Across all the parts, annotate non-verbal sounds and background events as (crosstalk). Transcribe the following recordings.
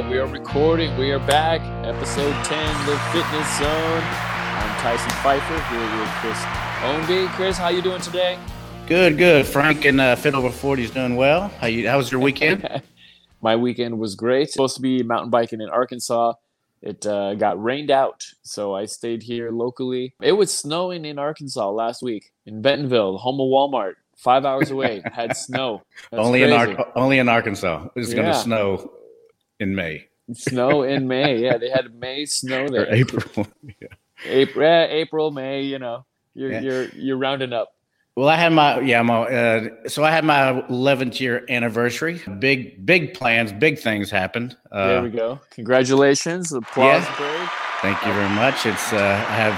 Yeah, we are recording. We are back. Episode 10, The Fitness Zone. I'm Tyson Pfeiffer here with Chris Ownby. Chris, how you doing today? Good, good. Frank and uh, Fit Over 40 is doing well. How you? How was your weekend? (laughs) My weekend was great. Supposed to be mountain biking in Arkansas. It uh, got rained out, so I stayed here locally. It was snowing in Arkansas last week in Bentonville, home of Walmart, five hours away. had snow. That's (laughs) only in. Ar- only in Arkansas. It's going to snow in May snow (laughs) in May. Yeah, they had May snow there. or. April. (laughs) Yeah. April, yeah, April, May. You know, you're Yeah. you're you're rounding up. Well, I had my yeah, my uh, so I had my 11th year anniversary. Big big plans, big things happened. there Uh, we go. Congratulations. Applause break. thank you very much. It's uh, I have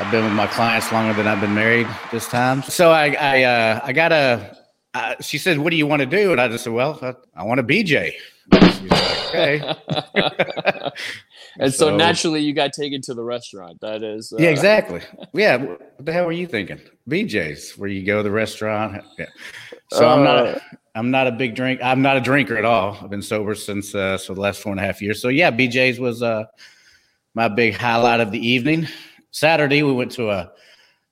I've been with my clients longer than I've been married this time. So I I uh, I got a. Uh, she said, "What do you want to do?" And I just said, "Well, I, I want a BJ." "Okay." (laughs) and so, So- naturally, you got taken to the restaurant. That is. Uh, Yeah, exactly. Yeah, what the hell were you thinking? BJ's, where you go to the restaurant. Yeah. So I'm not. Uh, A, I'm not a big drink. I'm not a drinker at all. I've been sober since uh, so the last four and a half years. So yeah, BJ's was uh, my big highlight of the evening. Saturday we went to a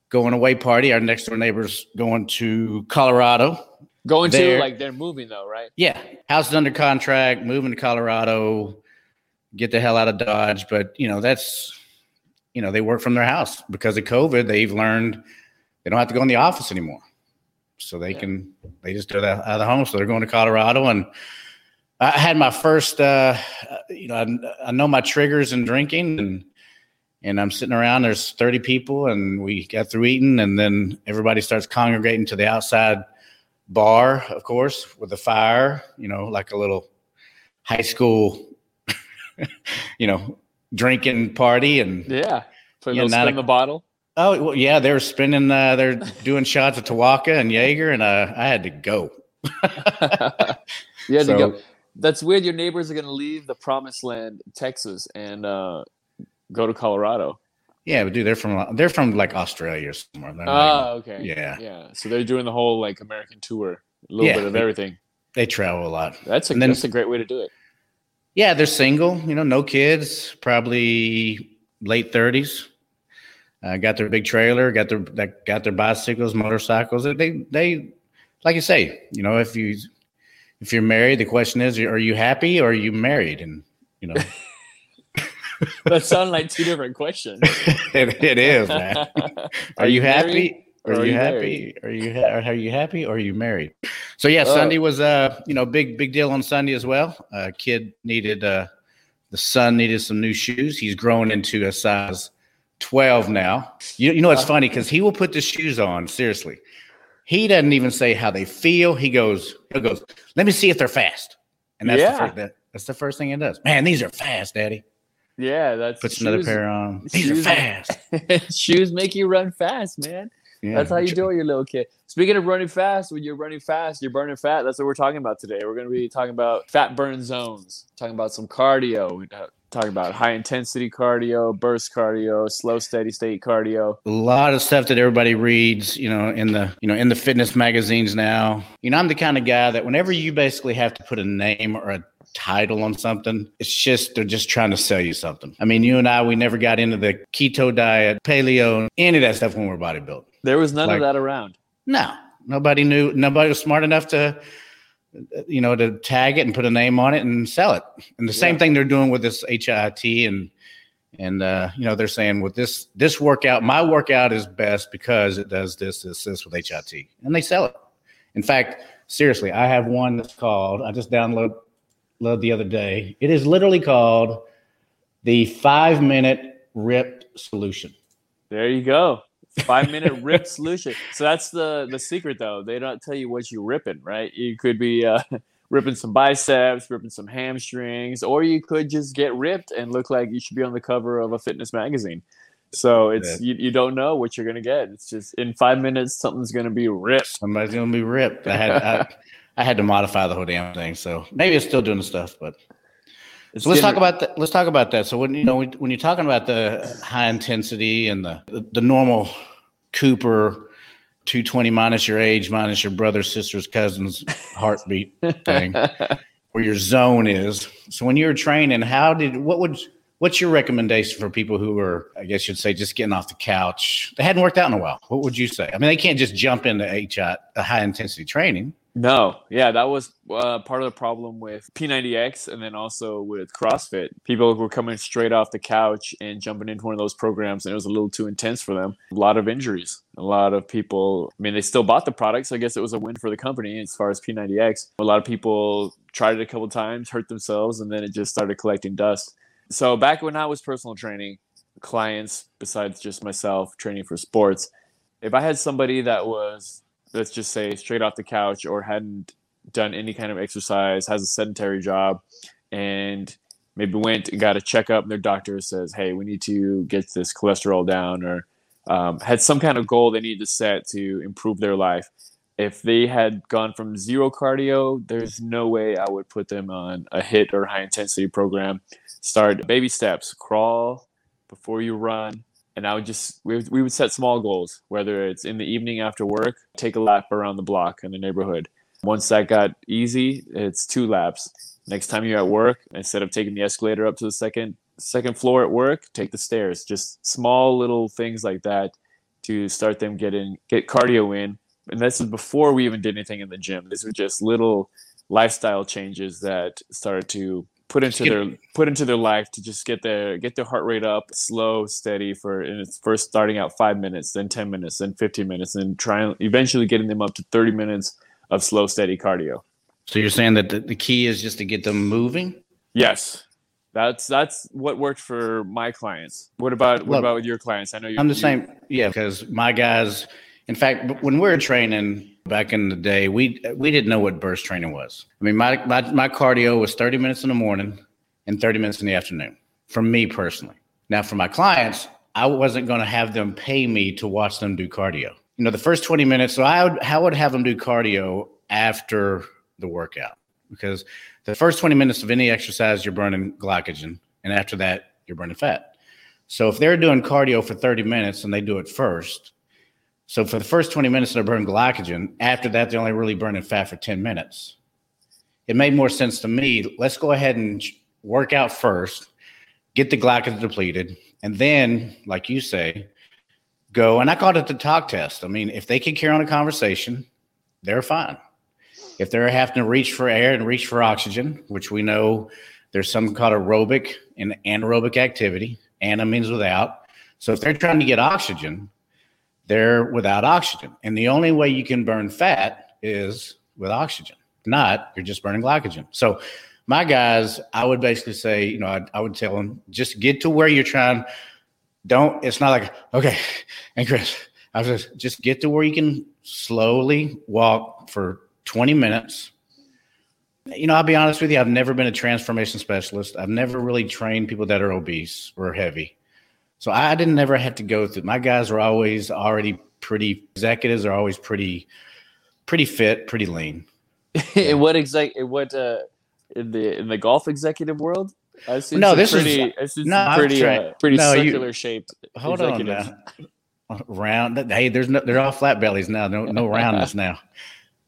going away party. Our next door neighbors going to Colorado. Going to like they're moving though, right? Yeah, house is under contract, moving to Colorado, get the hell out of Dodge. But you know, that's you know, they work from their house because of COVID. They've learned they don't have to go in the office anymore, so they Yeah. can they just do that out of the home. So they're going to Colorado, and I had my first. uh You know, I, I know my triggers in drinking, and and I'm sitting around. There's 30 people, and we got through eating, and then everybody starts congregating to the outside bar, of course, with a fire, you know, like a little high school, (laughs) you know, drinking party. And Yeah. Yeah, those not spin a- the bottle. oh, well, yeah, they were spinning, uh, they're doing shots of Tawaka and Jaeger, and uh, I had to go. (laughs) you had to So- go. That's weird. Your neighbors are going to leave the promised land, Texas, and uh, go to Colorado. Yeah, but dude, they're from they're from like Australia or somewhere. They're not Oh, okay. Yeah. Yeah. So they're doing the whole like American tour, a little Yeah, bit of they- everything. they travel a lot. That's a then- that's a great way to do it. Yeah, they're single, you know, no kids, probably late thirties. Uh, got their big trailer, got their that got their bicycles, motorcycles. They they like you say, you know, if you if you're married, the question is, are you happy or are you married? And you know, (laughs) (laughs) That sound like two different questions. (laughs) it, it is. Man. (laughs) Are, you, married happy? Are are you you happy? Are you ha- are you happy or are you married? So yeah, Oh. Sunday was uh you know big big deal on Sunday as well. Uh, kid needed uh the son needed some new shoes. He's grown into a size twelve now. You you know it's Uh. funny because he will put the shoes on seriously. He doesn't even say how they feel. He goes he goes let me see if they're fast, and that's Yeah. the first, that, that's the first thing he does. Man, these are fast, Daddy. Yeah, that's Puts another shoes- pair on. (laughs) These are shoes- fast. (laughs) shoes make you run fast, man. Yeah. That's how you do it, your little kid. Speaking of running fast, when you're running fast, you're burning fat. That's what we're talking about today. We're going to be talking about fat burn zones, talking about some cardio, uh, talking about high intensity cardio, burst cardio, slow steady state cardio. a lot of stuff that everybody reads, you know, in the you know in the fitness magazines now. You know, I'm the kind of guy that whenever you basically have to put a name or a title on something, it's just they're just trying to sell you something. I mean, you and I, we never got into the keto diet, paleo, any of that stuff when we were bodybuilding. There was none Like- of that around. No, nobody knew. Nobody was smart enough to, you know, to tag it and put a name on it and sell it. And the same thing they're doing with this HIT and and uh, you know they're saying with this this workout, my workout is best because it does this this this with HIT, and they sell it. In fact, seriously, I have one that's called. I just download load the other day. It is literally called the five minute ripped solution. There you go. Five minute (laughs) rip solution. So that's the the secret though. They don't tell you what you're ripping, right? You could be uh, (laughs) ripping some biceps, ripping some hamstrings, or you could just get ripped and look like you should be on the cover of a fitness magazine. So it's you, you don't know what you're gonna get. It's just in five minutes something's gonna be ripped. Somebody's gonna be ripped. I had I, (laughs) I had to modify the whole damn thing. So maybe it's still doing the stuff, but so let's talk about that. Let's talk about that. So when you know when you're talking about the high intensity and the the, the normal Cooper 220 minus your age minus your brother, sister's, cousin's heartbeat thing. (laughs) where your zone is. So when you were training, how did what would what's your recommendation for people who are, I guess you'd say, just getting off the couch? They hadn't worked out in a while. What would you say? I mean, they can't just jump into a high intensity training. No, yeah, that was uh, part of the problem with P90X and then also with CrossFit. People were coming straight off the couch and jumping into one of those programs, and it was a little too intense for them. A lot of injuries. A lot of people, I mean, they still bought the product, so I guess it was a win for the company as far as P90X. A lot of people tried it a couple times, hurt themselves, and then it just started collecting dust. So back when I was personal training, clients, besides just myself training for sports, if I had somebody that was let's just say straight off the couch or hadn't done any kind of exercise, has a sedentary job, and maybe went and got a checkup, and their doctor says, "Hey, we need to get this cholesterol down," or um, had some kind of goal they need to set to improve their life. If they had gone from zero cardio, there's no way I would put them on a HIT or high intensity program. Start baby steps, crawl before you run, and I would just we, we would set small goals, whether it's in the evening after work, take a lap around the block in the neighborhood. Once that got easy, it's two laps. Next time you're at work, instead of taking the escalator up to the second second floor at work, take the stairs. Just small little things like that to start them getting get cardio in. And this is before we even did anything in the gym. These were just little lifestyle changes that started to put into their put into their life to just get their get their heart rate up slow steady for and it's first starting out five minutes then 10 minutes then 15 minutes and trying eventually getting them up to 30 minutes of slow steady cardio. So you're saying that the, the key is just to get them moving? Yes. That's that's what worked for my clients. What about what Look, about with your clients? I know you i'm the you, same yeah because my guys in fact when we we're training Back in the day, we we didn't know what burst training was. I mean, my, my my cardio was 30 minutes in the morning and 30 minutes in the afternoon. For me personally. Now, for my clients, I wasn't going to have them pay me to watch them do cardio. You know, the first 20 minutes. So I would I would have them do cardio after the workout because the first 20 minutes of any exercise, you're burning glycogen, and after that, you're burning fat. So if they're doing cardio for 30 minutes and they do it first, so for the first 20 minutes, they're burning glycogen. After that, they're only really burning fat for 10 minutes. It made more sense to me. Let's go ahead and work out first, get the glycogen depleted, and then, like you say, go. And I called it the talk test. I mean, if they can carry on a conversation, they're fine. If they're having to reach for air and reach for oxygen, which we know there's something called aerobic and anaerobic activity. Ana means without. So if they're trying to get oxygen, they're without oxygen. And the only way you can burn fat is with oxygen. Not, you're just burning glycogen. So, my guys, I would basically say, you know, I, I would tell them just get to where you're trying. Don't, it's not like, okay, (laughs) and Chris, I was just, just get to where you can slowly walk for 20 minutes. You know, I'll be honest with you, I've never been a transformation specialist. I've never really trained people that are obese or heavy. So I didn't ever have to go through. My guys were always already pretty. Executives are always pretty, pretty fit, pretty lean. (laughs) in what exec? In what uh, in the in the golf executive world? I've seen no, this pretty, is no, pretty, uh, pretty no, circular you, shaped. Hold on now. Round. Hey, there's no. They're all flat bellies now. No, no roundness (laughs) now.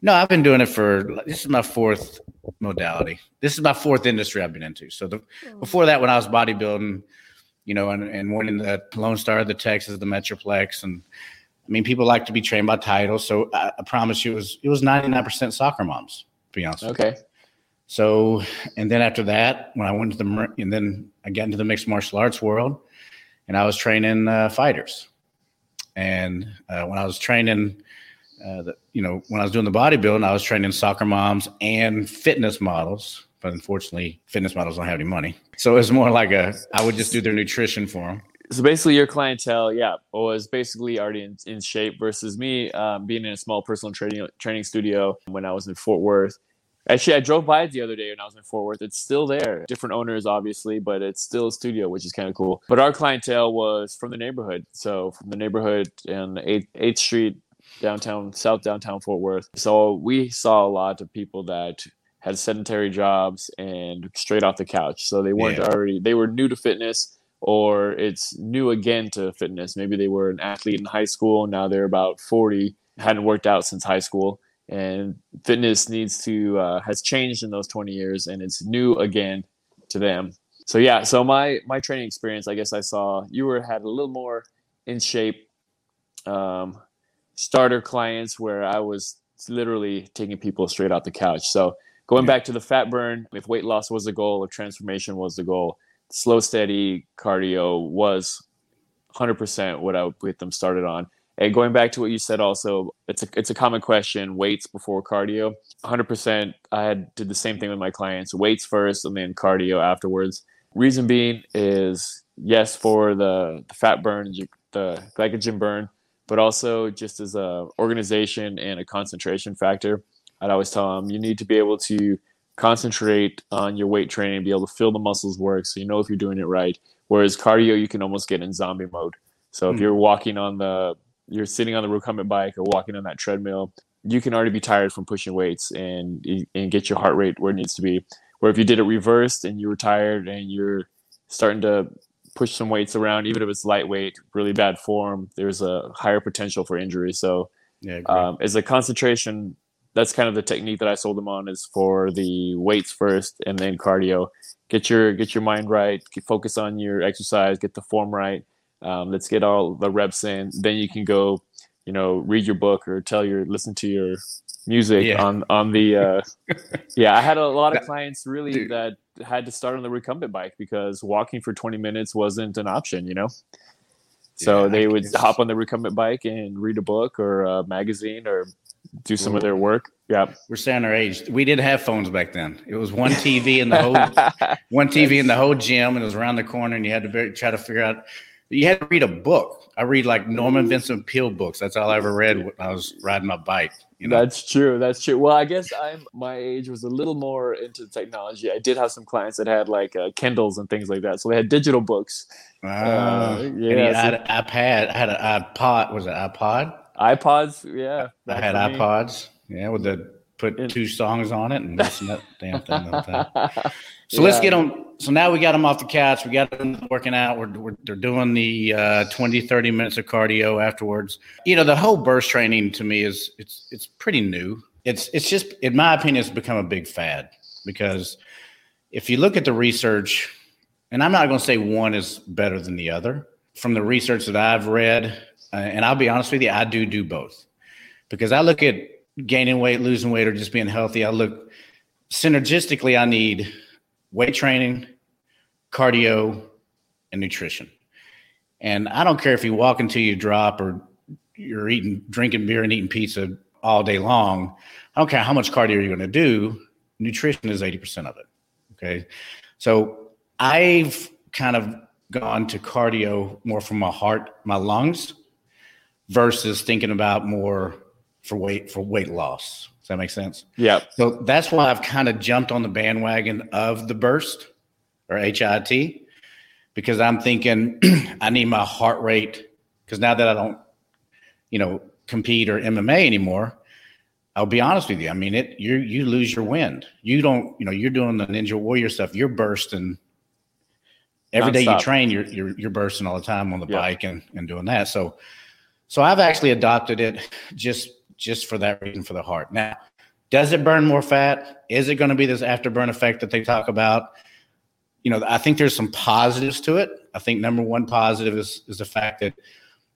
No, I've been doing it for. This is my fourth modality. This is my fourth industry I've been into. So the, oh. before that, when I was bodybuilding, you know, and, and winning the Lone Star, the Texas, the Metroplex, and I mean, people like to be trained by titles. So I, I promise you, it was it was ninety nine percent soccer moms. To be honest. Okay. So, and then after that, when I went to the and then I got into the mixed martial arts world, and I was training uh, fighters. And uh, when I was training, uh, the, you know, when I was doing the bodybuilding, I was training soccer moms and fitness models but unfortunately, fitness models don't have any money. So it's more like a I would just do their nutrition for them. So basically, your clientele, yeah, was basically already in, in shape versus me um, being in a small personal training training studio when I was in Fort Worth. Actually, I drove by it the other day when I was in Fort Worth. It's still there. Different owners, obviously, but it's still a studio, which is kind of cool. But our clientele was from the neighborhood. So from the neighborhood in 8th, 8th Street, downtown, South downtown Fort Worth. So we saw a lot of people that had sedentary jobs and straight off the couch. So they weren't yeah. already they were new to fitness or it's new again to fitness. Maybe they were an athlete in high school, now they're about 40, hadn't worked out since high school and fitness needs to uh, has changed in those 20 years and it's new again to them so yeah so my my training experience i guess i saw you were had a little more in shape um, starter clients where i was literally taking people straight off the couch so going Yeah. back to the fat burn if weight loss was the goal if transformation was the goal slow steady cardio was 100% what i would get them started on and going back to what you said, also, it's a it's a common question: weights before cardio. 100%. I had did the same thing with my clients: weights first, and then cardio afterwards. Reason being is yes, for the, the fat burn, the glycogen burn, but also just as a organization and a concentration factor. I'd always tell them you need to be able to concentrate on your weight training, be able to feel the muscles work, so you know if you're doing it right. Whereas cardio, you can almost get in zombie mode. So if Hmm. you're walking on the you're sitting on the recumbent bike or walking on that treadmill, you can already be tired from pushing weights and and get your heart rate where it needs to be. Where if you did it reversed and you were tired and you're starting to push some weights around, even if it's lightweight, really bad form, there's a higher potential for injury. So Yeah, um, as a concentration, that's kind of the technique that I sold them on is for the weights first and then cardio. Get your get your mind right, focus on your exercise, get the form right. Um, let's get all the reps in. Then you can go, you know, read your book or tell your listen to your music Yeah. on on the. Uh, (laughs) yeah, I had a lot of clients really dude. that had to start on the recumbent bike because walking for 20 minutes wasn't an option, you know. So Yeah, I they would guess. hop on the recumbent bike and read a book or a magazine or do some of their work. Yeah. We're saying our age. We didn't have phones back then. It was one (laughs) TV in the whole one TV in the whole gym, and it was around the corner, and you had to very, try to figure out. You had to read a book. I read like Norman Vincent Peale books. That's all I ever read when I was riding my bike. You know, That's true. That's true. Well, I guess I'm my age was a little more into technology. I did have some clients that had like uh, Kindles and things like that, so they had digital books, Ah, yeah, and you so- had an iPad. I had an iPod. Was it iPod? iPods. Yeah, I had for me. iPods. Yeah, with the put And- two songs on it and listen to that damn thing. all the time. (laughs) So let's get on. So now we got them off the couch. We got them working out. We're, we're they're doing the uh, 20, 30 minutes of cardio afterwards. You know, the whole burst training to me is it's it's pretty new. It's it's just in my opinion, it's become a big fad because if you look at the research, and I'm not going to say one is better than the other. From the research that I've read, uh, and I'll be honest with you, I do do both because I look at gaining weight, losing weight, or just being healthy. I look synergistically. I need weight training, cardio, and nutrition. And I don't care if you walk until you drop or you're eating, drinking beer and eating pizza all day long. I don't care how much cardio you're going to do. Nutrition is 80% of it. Okay. So I've kind of gone to cardio more for my heart, my lungs, versus thinking about more for weight for weight loss. Does that make sense? Yeah. So that's why I've kind of jumped on the bandwagon of the burst or HIT because I'm thinking (clears throat) I need my heart rate because now that I don't, you know, compete or MMA anymore, I'll be honest with you. I mean, it you you lose your wind. You don't, you know, you're doing the Ninja Warrior stuff. You're bursting every day you train. You're you're you're bursting all the time on the Yeah. bike and and doing that. So, so I've actually adopted it just just for that reason for the heart. Now, does it burn more fat? Is it going to be this afterburn effect that they talk about? You know, I think there's some positives to it. I think number one positive is is the fact that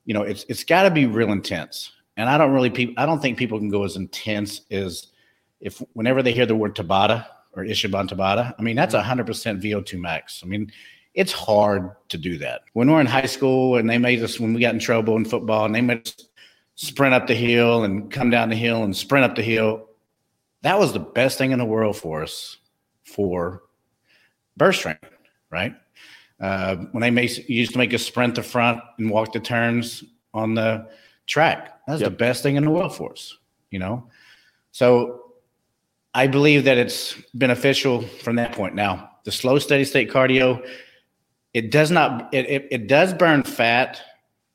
you know it's it's got to be real intense. And I don't really people I don't think people can go as intense as if whenever they hear the word Tabata or Ishiban Tabata. I mean, that's mm-hmm. 100% VO2 max. I mean, it's hard to do that. When we're in high school and they made us when we got in trouble in football and they made us sprint up the hill and come down the hill and sprint up the hill. That was the best thing in the world for us for burst training, right? Uh, when they made, used to make us sprint the front and walk the turns on the track, that's the Yep. best thing in the world for us, you know? So I believe that it's beneficial from that point. Now, the slow, steady state cardio, it does not, it, it, it does burn fat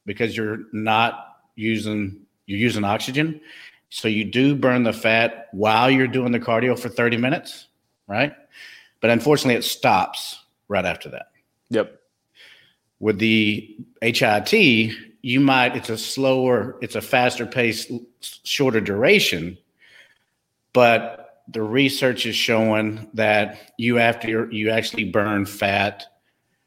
because you're not using, you're using oxygen. So you do burn the fat while you're doing the cardio for 30 minutes, right? But unfortunately, it stops right after that. Yep. With the HIT, you might, it's a slower, it's a faster pace, shorter duration, but the research is showing that you after you actually burn fat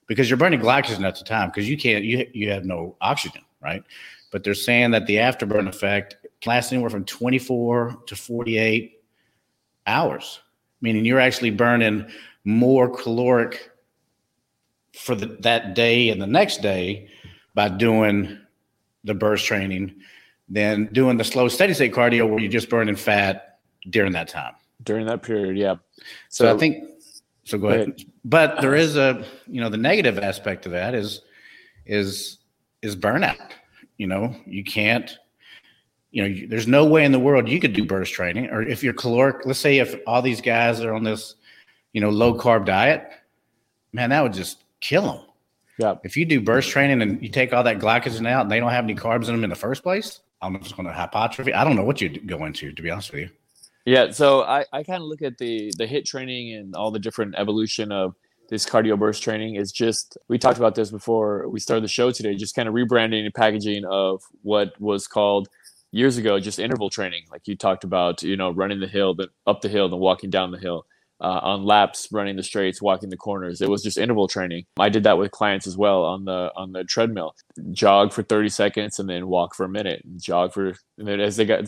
because you're burning glycogen at the time because you can't you you have no oxygen, right? But they're saying that the afterburn effect lasts anywhere from 24 to 48 hours, meaning you're actually burning more caloric for the, that day and the next day by doing the burst training than doing the slow steady state cardio where you're just burning fat during that time. During that period, yeah. So, so I think so go, ahead. But there is a you know the negative aspect of that is is is burnout. You know, you can't you know, there's no way in the world you could do burst training or if you're caloric, let's say if all these guys are on this, you know, low carb diet, man, that would just kill them. Yeah. If you do burst training and you take all that glycogen out and they don't have any carbs in them in the first place, I'm just going to hypertrophy. I don't know what you'd go into, to be honest with you. Yeah. So I, I kind of look at the the HIIT training and all the different evolution of this cardio burst training is just we talked about this before we started the show today just kind of rebranding and packaging of what was called years ago just interval training. Like you talked about you know running the hill then up the hill then walking down the hill uh, on laps running the straights walking the corners. It was just interval training. I did that with clients as well on the on the treadmill. Jog for 30 seconds and then walk for a minute jog for and then as they got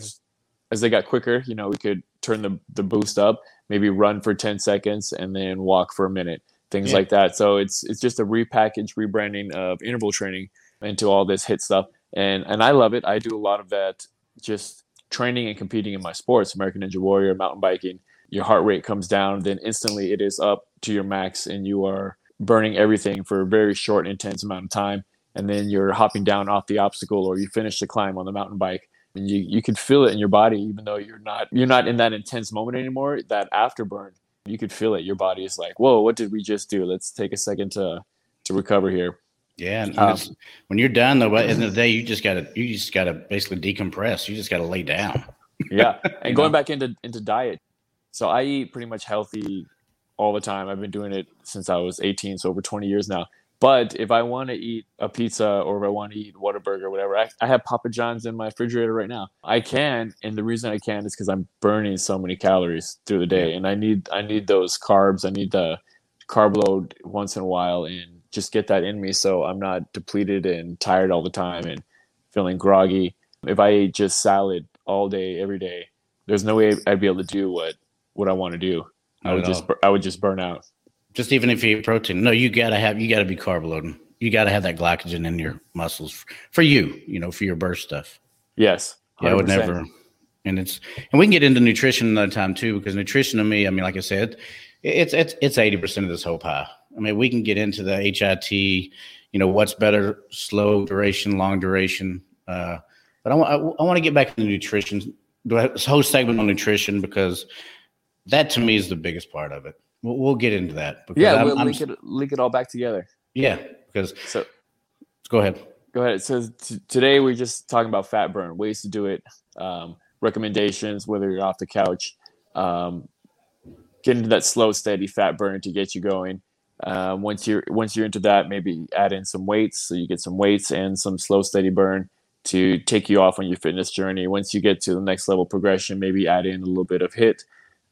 as they got quicker you know we could turn the, the boost up maybe run for 10 seconds and then walk for a minute things yeah. like that so it's it's just a repackaged rebranding of interval training into all this hit stuff and and i love it i do a lot of that just training and competing in my sports american ninja warrior mountain biking your heart rate comes down, then instantly it is up to your max and you are burning everything for a very short, intense amount of time. And then you're hopping down off the obstacle or you finish the climb on the mountain bike. And you, you can feel it in your body, even though you're not you're not in that intense moment anymore. That afterburn, you could feel it. Your body is like, whoa, what did we just do? Let's take a second to to recover here. Yeah, and um, when you're done though, at the end of the day, you just gotta you just gotta basically decompress. You just gotta lay down. yeah, (laughs) and going back into into diet, so I eat pretty much healthy all the time. I've been doing it since I was 18, so over 20 years now. But if I want to eat a pizza or if I want to eat Whataburger or whatever, I, I have Papa John's in my refrigerator right now. I can, and the reason I can is because I'm burning so many calories through the day, and I need I need those carbs. I need the carb load once in a while, and just get that in me so I'm not depleted and tired all the time and feeling groggy. If I ate just salad all day every day, there's no way I'd be able to do what what I want to do. I would just I would just burn out. Just even if you eat protein, no, you gotta have you gotta be carb loading. You gotta have that glycogen in your muscles for you, you know, for your burst stuff. Yes, 100%. yeah, I would never. And it's and we can get into nutrition another time too, because nutrition to me, I mean, like I said, it's it's it's eighty percent of this whole pie. I mean, we can get into the HIT, you know, what's better, slow duration, long duration. Uh, but I want I, I want to get back to nutrition. This whole segment on nutrition because that to me is the biggest part of it. We'll, we'll get into that. Yeah, I'm, we'll I'm, link it link it all back together. Yeah, because so go ahead. Go ahead. So t- today we're just talking about fat burn, ways to do it, um, recommendations, whether you're off the couch, um, get into that slow, steady fat burn to get you going. Uh, once you're once you're into that, maybe add in some weights so you get some weights and some slow, steady burn to take you off on your fitness journey. Once you get to the next level progression, maybe add in a little bit of HIIT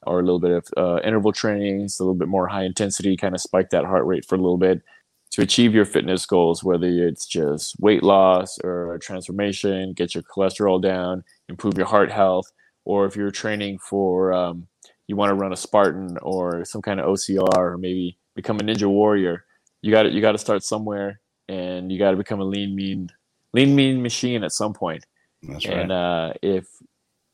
or a little bit of uh, interval trainings, a little bit more high intensity, kind of spike that heart rate for a little bit to achieve your fitness goals, whether it's just weight loss or transformation, get your cholesterol down, improve your heart health, or if you're training for, um, you want to run a Spartan or some kind of OCR, or maybe become a Ninja Warrior. You got to you got to start somewhere, and you got to become a lean mean lean mean machine at some point. That's and right. uh, if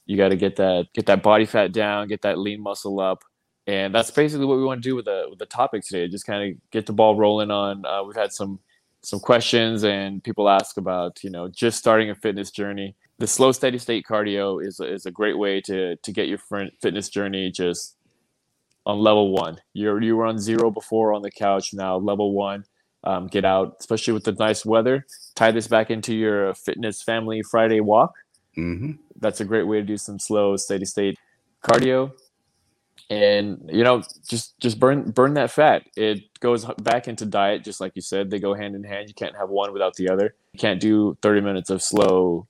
you got to get that get that body fat down, get that lean muscle up, and that's basically what we want to do with the with the topic today. Just kind of get the ball rolling on. Uh, we've had some some questions and people ask about you know just starting a fitness journey. The slow steady state cardio is is a great way to to get your fitness journey just on level one. You're you were on zero before on the couch. Now level one. Um, get out, especially with the nice weather. Tie this back into your fitness family Friday walk. Mm-hmm that's a great way to do some slow, steady state cardio. And you know, just just burn burn that fat. It goes back into diet, just like you said. They go hand in hand. You can't have one without the other. You can't do 30 minutes of slow,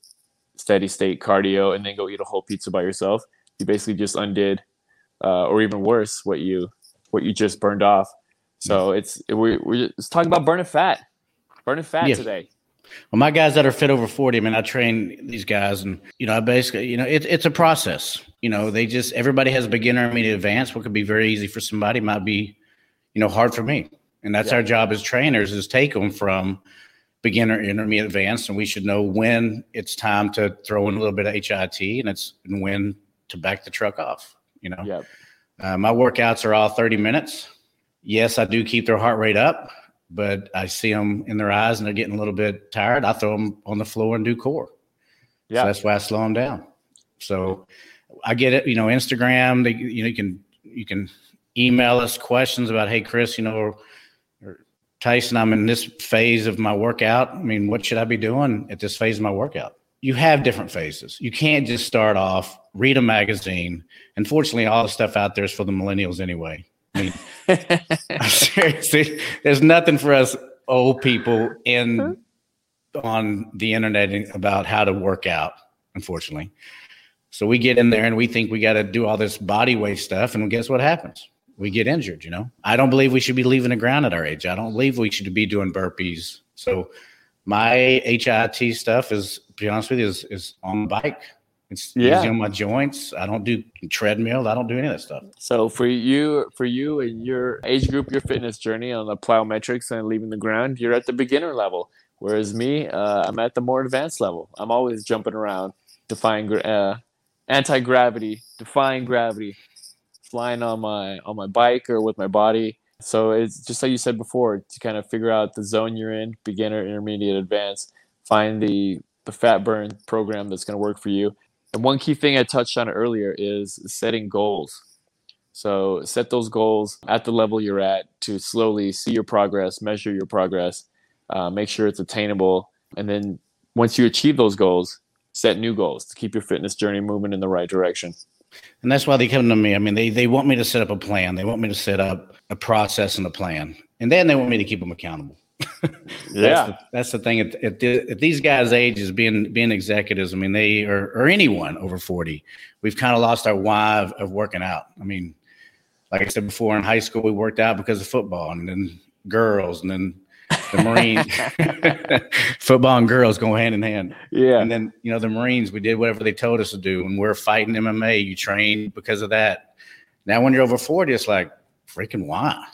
steady state cardio and then go eat a whole pizza by yourself. you basically just undid, uh, or even worse, what you what you just burned off. So it's we we're just talking about burning fat, burning fat Yeah. today. Well, my guys that are fit over 40, I mean, I train these guys and, you know, I basically, you know, it, it's a process. You know, they just, everybody has a beginner, intermediate, advanced. What could be very easy for somebody might be, you know, hard for me. And that's Yeah. our job as trainers is take them from beginner, intermediate, advanced. And we should know when it's time to throw in a little bit of HIT and it's and when to back the truck off, you know. Yep. Uh, my workouts are all 30 minutes. Yes, I do keep their heart rate up, but I see them in their eyes and they're getting a little bit tired. I throw them on the floor and do core. Yeah. So that's why I slow them down. So I get it, you know, Instagram, they, you know, you can, you can email us questions about, Hey, Chris, you know, or, or Tyson, I'm in this phase of my workout. I mean, what should I be doing at this phase of my workout? You have different phases. You can't just start off, read a magazine. Unfortunately, all the stuff out there is for the millennials anyway. I mean, (laughs) seriously, there's nothing for us old people in on the internet about how to work out, unfortunately. So we get in there and we think we got to do all this body weight stuff, and guess what happens? We get injured. You know, I don't believe we should be leaving the ground at our age. I don't believe we should be doing burpees. So my HIT stuff is, to be honest with you, is, is on the bike. It's Yeah. easy on my joints. I don't do treadmill. I don't do any of that stuff. So for you, for you and your age group, your fitness journey on the plyometrics and leaving the ground, you're at the beginner level. Whereas me, uh, I'm at the more advanced level. I'm always jumping around, defying uh, anti gravity, defying gravity, flying on my on my bike or with my body. So it's just like you said before to kind of figure out the zone you're in, beginner, intermediate, advanced. Find the the fat burn program that's going to work for you. And one key thing I touched on earlier is setting goals. So set those goals at the level you're at to slowly see your progress, measure your progress, uh, make sure it's attainable, and then once you achieve those goals, set new goals to keep your fitness journey moving in the right direction. And that's why they come to me. I mean, they they want me to set up a plan. They want me to set up a process and a plan, and then they want me to keep them accountable. (laughs) That's the, that's the thing. At, at, the, at these guys' ages, being being executives, I mean, they or or anyone over forty, we've kind of lost our why of, of working out. I mean, like I said before, in high school, we worked out because of football, and then girls, and then the Marines. (laughs) (laughs) football and girls go hand in hand. yeah, And then, you know, the Marines, we did whatever they told us to do. When we're fighting MMA, you train because of that. Now, when you're over 40, it's like, freaking why?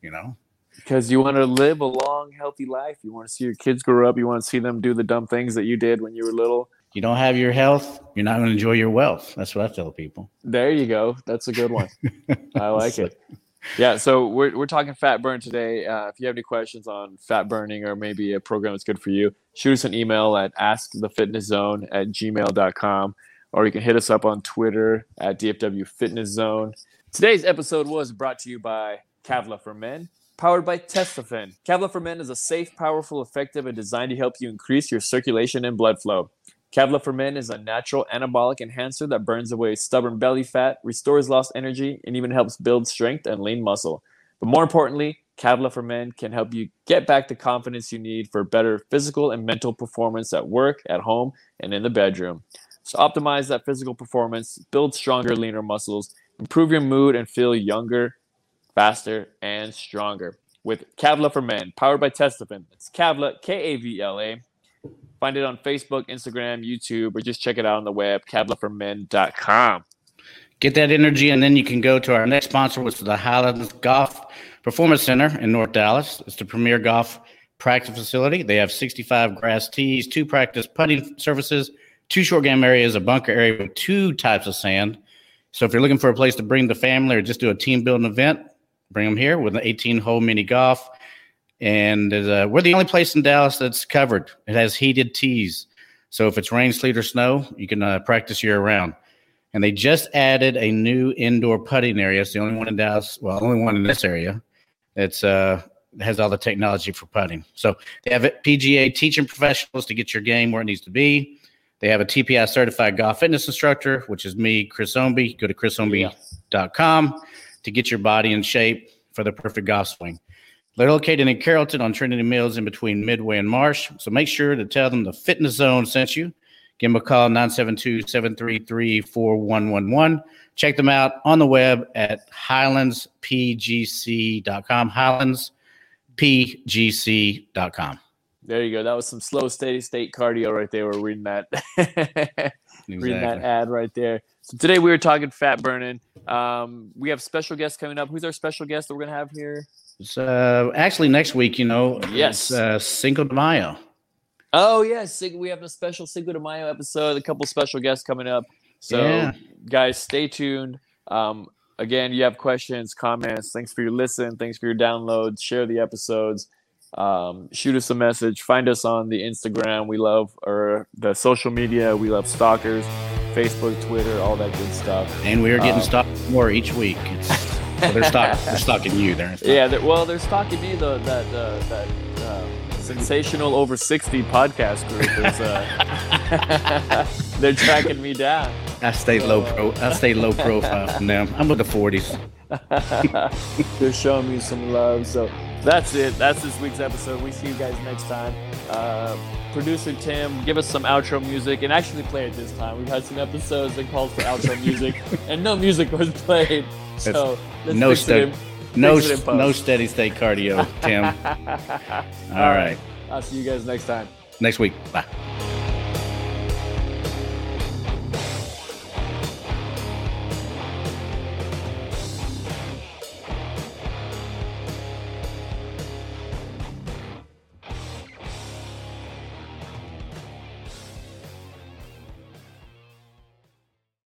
You know? Because you want to live a long, healthy life. You want to see your kids grow up. You want to see them do the dumb things that you did when you were little. You don't have your health, you're not going to enjoy your wealth. That's what I tell people. There you go. That's a good one. (laughs) I like it. Yeah, so we're, we're talking fat burn today. Uh, if you have any questions on fat burning or maybe a program that's good for you, shoot us an email at askthefitnesszone at gmail.com or you can hit us up on Twitter at DFW Fitness Zone. Today's episode was brought to you by Kavla for Men, powered by Testofen. Men is a safe, powerful, effective, and designed to help you increase your circulation and blood flow. Men is a natural anabolic enhancer that burns away stubborn belly fat, restores lost energy, and even helps build strength and lean muscle. But more importantly, Men can help you get back the confidence you need for better physical and mental performance at work, at home, and in the bedroom. So optimize that physical performance, build stronger, leaner muscles, improve your mood, and feel younger, faster, and stronger. With Kavla for Men, powered by Testofen. It's Kavla, K A V L A. Find it on Facebook, Instagram, YouTube, or just check it out on the web, kavlaformen.com. Get that energy, and then you can go to our next sponsor, which is the Highlands Golf Performance Center in North Dallas. It's the premier golf practice facility. They have 65 grass tees, two practice putting surfaces, two short game areas, a bunker area with two types of sand. So if you're looking for a place to bring the family or just do a team building event, bring them here with an 18 hole mini golf. And uh, we're the only place in Dallas that's covered. It has heated tees. So if it's rain, sleet, or snow, you can uh, practice year round. And they just added a new indoor putting area. It's the only one in Dallas. Well, only one in this area. It's uh has all the technology for putting. So they have PGA teaching professionals to get your game where it needs to be. They have a TPI certified golf fitness instructor, which is me, Chris Omby. Go to chrisomby.com to get your body in shape for the perfect golf swing. They're located in Carrollton on Trinity Mills in between Midway and Marsh. So make sure to tell them the Fitness Zone sent you. give them a call 972-733-4111. Check them out on the web at highlandspgc.com. highlandspgc.com. There you go. That was some slow, steady state cardio right there. We're reading that, exactly. (laughs) reading that ad right there. So today we were talking fat burning. Um, we have special guests coming up. Who's our special guest that we're gonna have here? It's uh, actually next week. You know, yes, uh, Cinco de Mayo. Oh yes, we have a special Cinco de Mayo episode. A couple special guests coming up. So yeah. guys, stay tuned. Um, again, you have questions, comments. Thanks for your listen. Thanks for your downloads. Share the episodes um, shoot us a message. Find us on the Instagram. We love or the social media. We love stalkers, Facebook, Twitter, all that good stuff. And we are getting um, stalked more each week. They're, stalk, (laughs) they're stalking you. They're stalking. yeah. They're, well, they're stalking me. though. that uh, that uh, sensational over sixty podcast group is. Uh, (laughs) they're tracking me down. I stay so, low pro. I stay low profile from them. I'm with the forties. (laughs) they're showing me some love. So that's it. That's this week's episode. We see you guys next time. Uh, producer Tim, give us some outro music and actually play it this time. We've had some episodes that called for outro (laughs) music and no music was played. So no steady, no, no steady state cardio, Tim. (laughs) All, right. I'll see you guys next time. Next week. Bye.